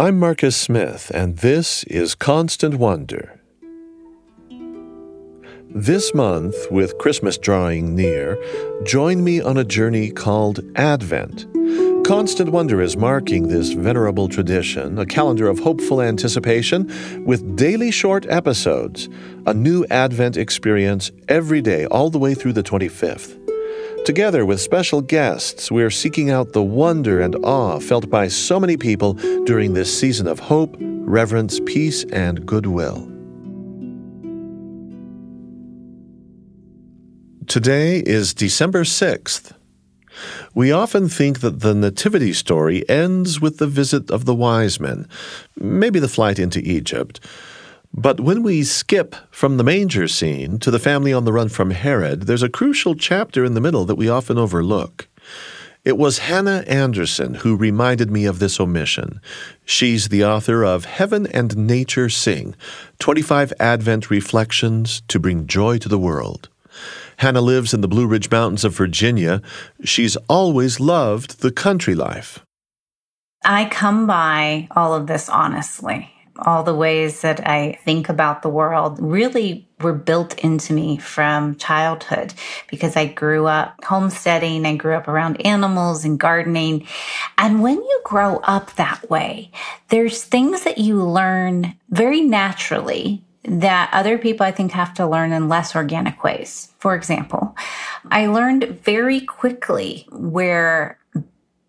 I'm Marcus Smith, and this is Constant Wonder. This month, with Christmas drawing near, join me on a journey called Advent. Constant Wonder is marking this venerable tradition, a calendar of hopeful anticipation with daily short episodes, a new Advent experience every day, all the way through the 25th. Together with special guests, we're seeking out the wonder and awe felt by so many people during this season of hope, reverence, peace, and goodwill. Today is December 6th. We often think that the Nativity story ends with the visit of the wise men, maybe the flight into Egypt. But when we skip from the manger scene to the family on the run from Herod, there's a crucial chapter in the middle that we often overlook. It was Hannah Anderson who reminded me of this omission. She's the author of Heaven and Nature Sing 25 Advent Reflections to Bring Joy to the World. Hannah lives in the Blue Ridge Mountains of Virginia. She's always loved the country life. I come by all of this honestly. All the ways that I think about the world really were built into me from childhood because I grew up homesteading. I grew up around animals and gardening. And when you grow up that way, there's things that you learn very naturally that other people I think have to learn in less organic ways. For example, I learned very quickly where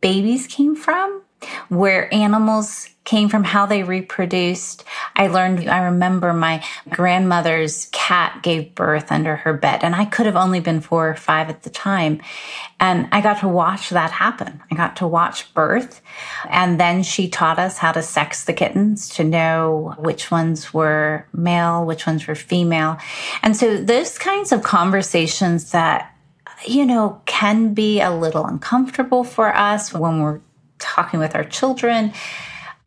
babies came from, where animals came from how they reproduced. I learned, I remember my grandmother's cat gave birth under her bed, and I could have only been four or five at the time. And I got to watch that happen. I got to watch birth. And then she taught us how to sex the kittens to know which ones were male, which ones were female. And so those kinds of conversations that you know, can be a little uncomfortable for us when we're talking with our children.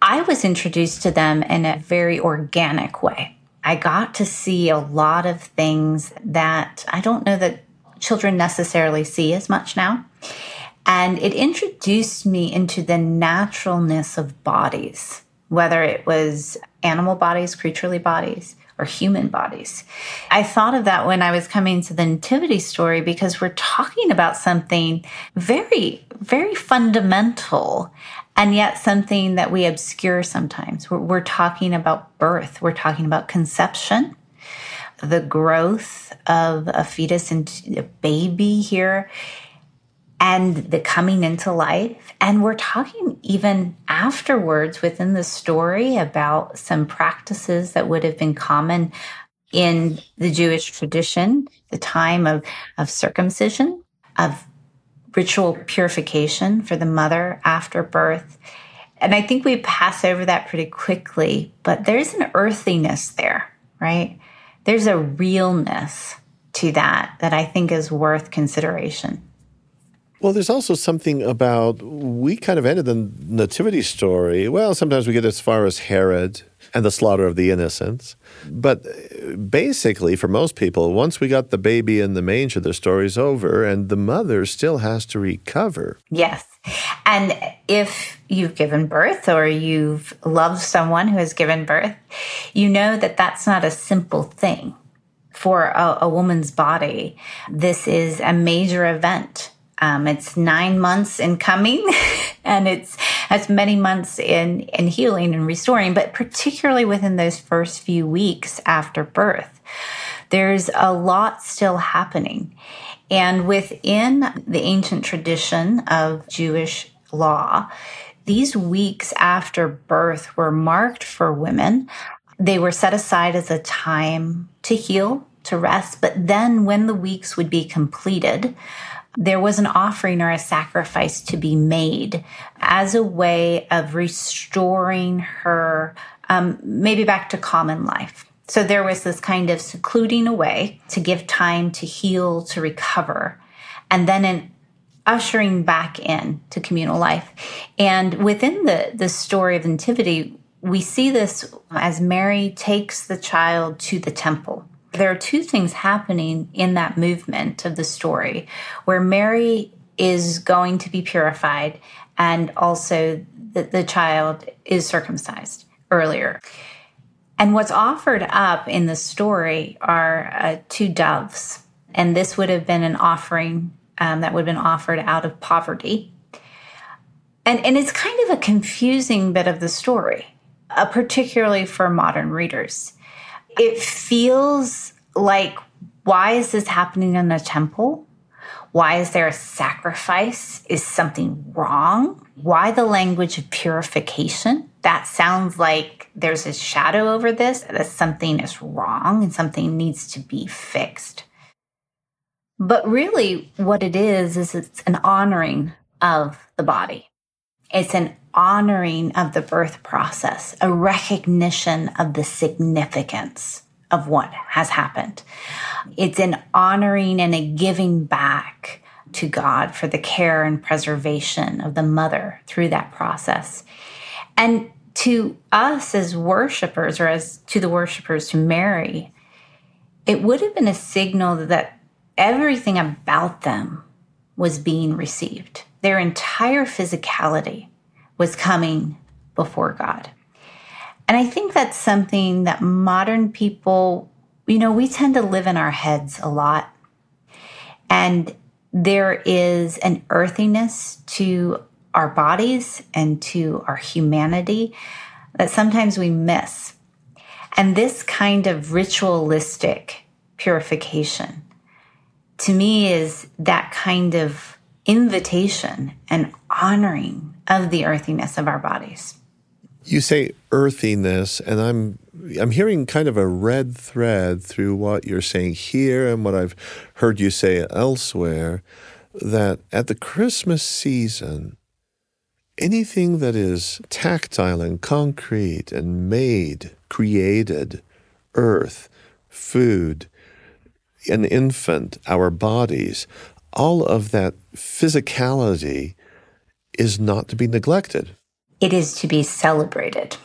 I was introduced to them in a very organic way. I got to see a lot of things that I don't know that children necessarily see as much now. And it introduced me into the naturalness of bodies, whether it was animal bodies, creaturely bodies, or human bodies. I thought of that when I was coming to the nativity story because we're talking about something very, very fundamental and yet something that we obscure sometimes. We're, we're, talking about birth, we're talking about conception, the growth of a fetus and a baby here, and the coming into life. And we're talking even afterwards within the story about some practices that would have been common in the Jewish tradition, the time of, of circumcision, of ritual purification for the mother after birth. And I think we pass over that pretty quickly, but there's an earthiness there, right? There's a realness to that that I think is worth consideration. Well, there's also something about we kind of ended the nativity story. Well, sometimes we get as far as Herod and the slaughter of the innocents. But uh, basically, for most people, once we got the baby in the manger, the story's over, and the mother still has to recover. Yes. And if you've given birth or you've loved someone who has given birth, you know that that's not a simple thing for a, a woman's body. This is a major event um, it's nine months in coming and it's as many months in, in healing and restoring, but particularly within those first few weeks after birth, there's a lot still happening. And within the ancient tradition of Jewish law, these weeks after birth were marked for women. They were set aside as a time to heal, to rest. But then when the weeks would be completed, there was an offering or a sacrifice to be made as a way of restoring her um, maybe back to common life. So there was this kind of secluding away to give time to heal, to recover, and then an ushering back in to communal life. And within the, the story of Nativity, we see this as Mary takes the child to the temple there are two things happening in that movement of the story where Mary is going to be purified and also the, the child is circumcised earlier. And what's offered up in the story are uh, two doves. And this would have been an offering um, that would have been offered out of poverty. And, and it's kind of a confusing bit of the story, uh, particularly for modern readers. It feels like, why is this happening in a temple? Why is there a sacrifice? Is something wrong? Why the language of purification? That sounds like there's a shadow over this, that something is wrong and something needs to be fixed. But really, what it is, is it's an honoring of the body. It's an honoring of the birth process, a recognition of the significance of what has happened. It's an honoring and a giving back to God for the care and preservation of the mother through that process. And to us as worshipers, or as to the worshipers to Mary, it would have been a signal that everything about them was being received. Their entire physicality was coming before God. And I think that's something that modern people, you know, we tend to live in our heads a lot. And there is an earthiness to our bodies and to our humanity that sometimes we miss. And this kind of ritualistic purification to me is that kind of invitation and honoring of the earthiness of our bodies. You say earthiness, and I'm I'm hearing kind of a red thread through what you're saying here and what I've heard you say elsewhere that at the Christmas season, anything that is tactile and concrete and made, created, earth, food, an infant, our bodies, all of that physicality is not to be neglected. It is to be celebrated.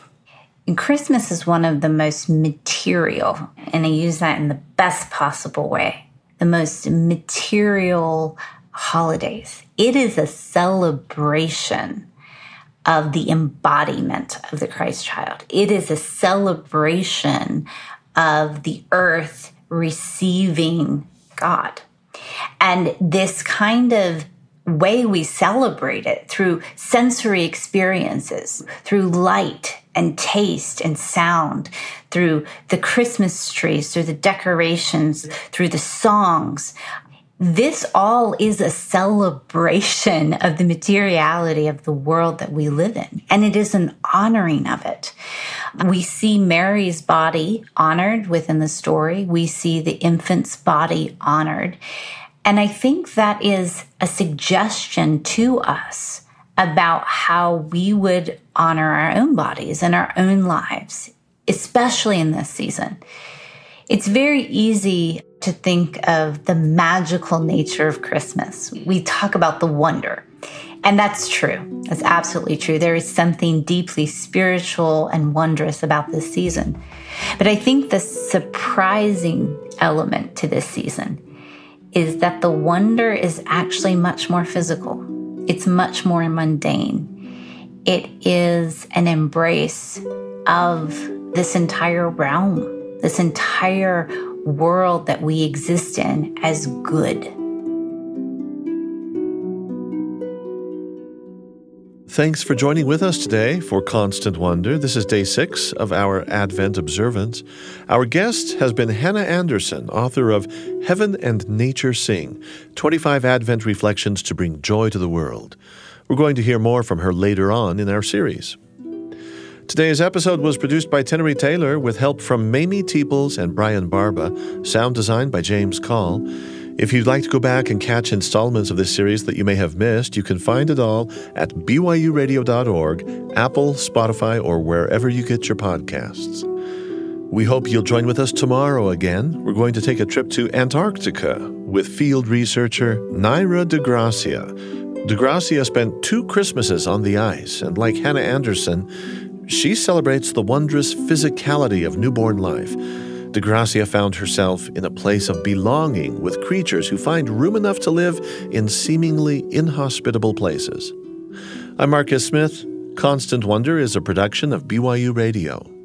And Christmas is one of the most material, and I use that in the best possible way, the most material holidays. It is a celebration of the embodiment of the Christ child. It is a celebration of the earth receiving God. And this kind of way we celebrate it through sensory experiences, through light and taste and sound, through the Christmas trees, through the decorations, through the songs. This all is a celebration of the materiality of the world that we live in, and it is an honoring of it. We see Mary's body honored within the story. We see the infant's body honored. And I think that is a suggestion to us about how we would honor our own bodies and our own lives, especially in this season. It's very easy to think of the magical nature of Christmas. We talk about the wonder. And that's true. That's absolutely true. There is something deeply spiritual and wondrous about this season. But I think the surprising element to this season is that the wonder is actually much more physical, it's much more mundane. It is an embrace of this entire realm, this entire world that we exist in as good. Thanks for joining with us today for Constant Wonder. This is day six of our Advent observance. Our guest has been Hannah Anderson, author of Heaven and Nature Sing 25 Advent Reflections to Bring Joy to the World. We're going to hear more from her later on in our series. Today's episode was produced by Tenery Taylor with help from Mamie Teeples and Brian Barba, sound designed by James Call. If you'd like to go back and catch installments of this series that you may have missed, you can find it all at byuradio.org, Apple, Spotify, or wherever you get your podcasts. We hope you'll join with us tomorrow again. We're going to take a trip to Antarctica with field researcher Naira DeGracia. DeGracia spent two Christmases on the ice, and like Hannah Anderson, she celebrates the wondrous physicality of newborn life. DeGracia found herself in a place of belonging with creatures who find room enough to live in seemingly inhospitable places. I'm Marcus Smith. Constant Wonder is a production of BYU Radio.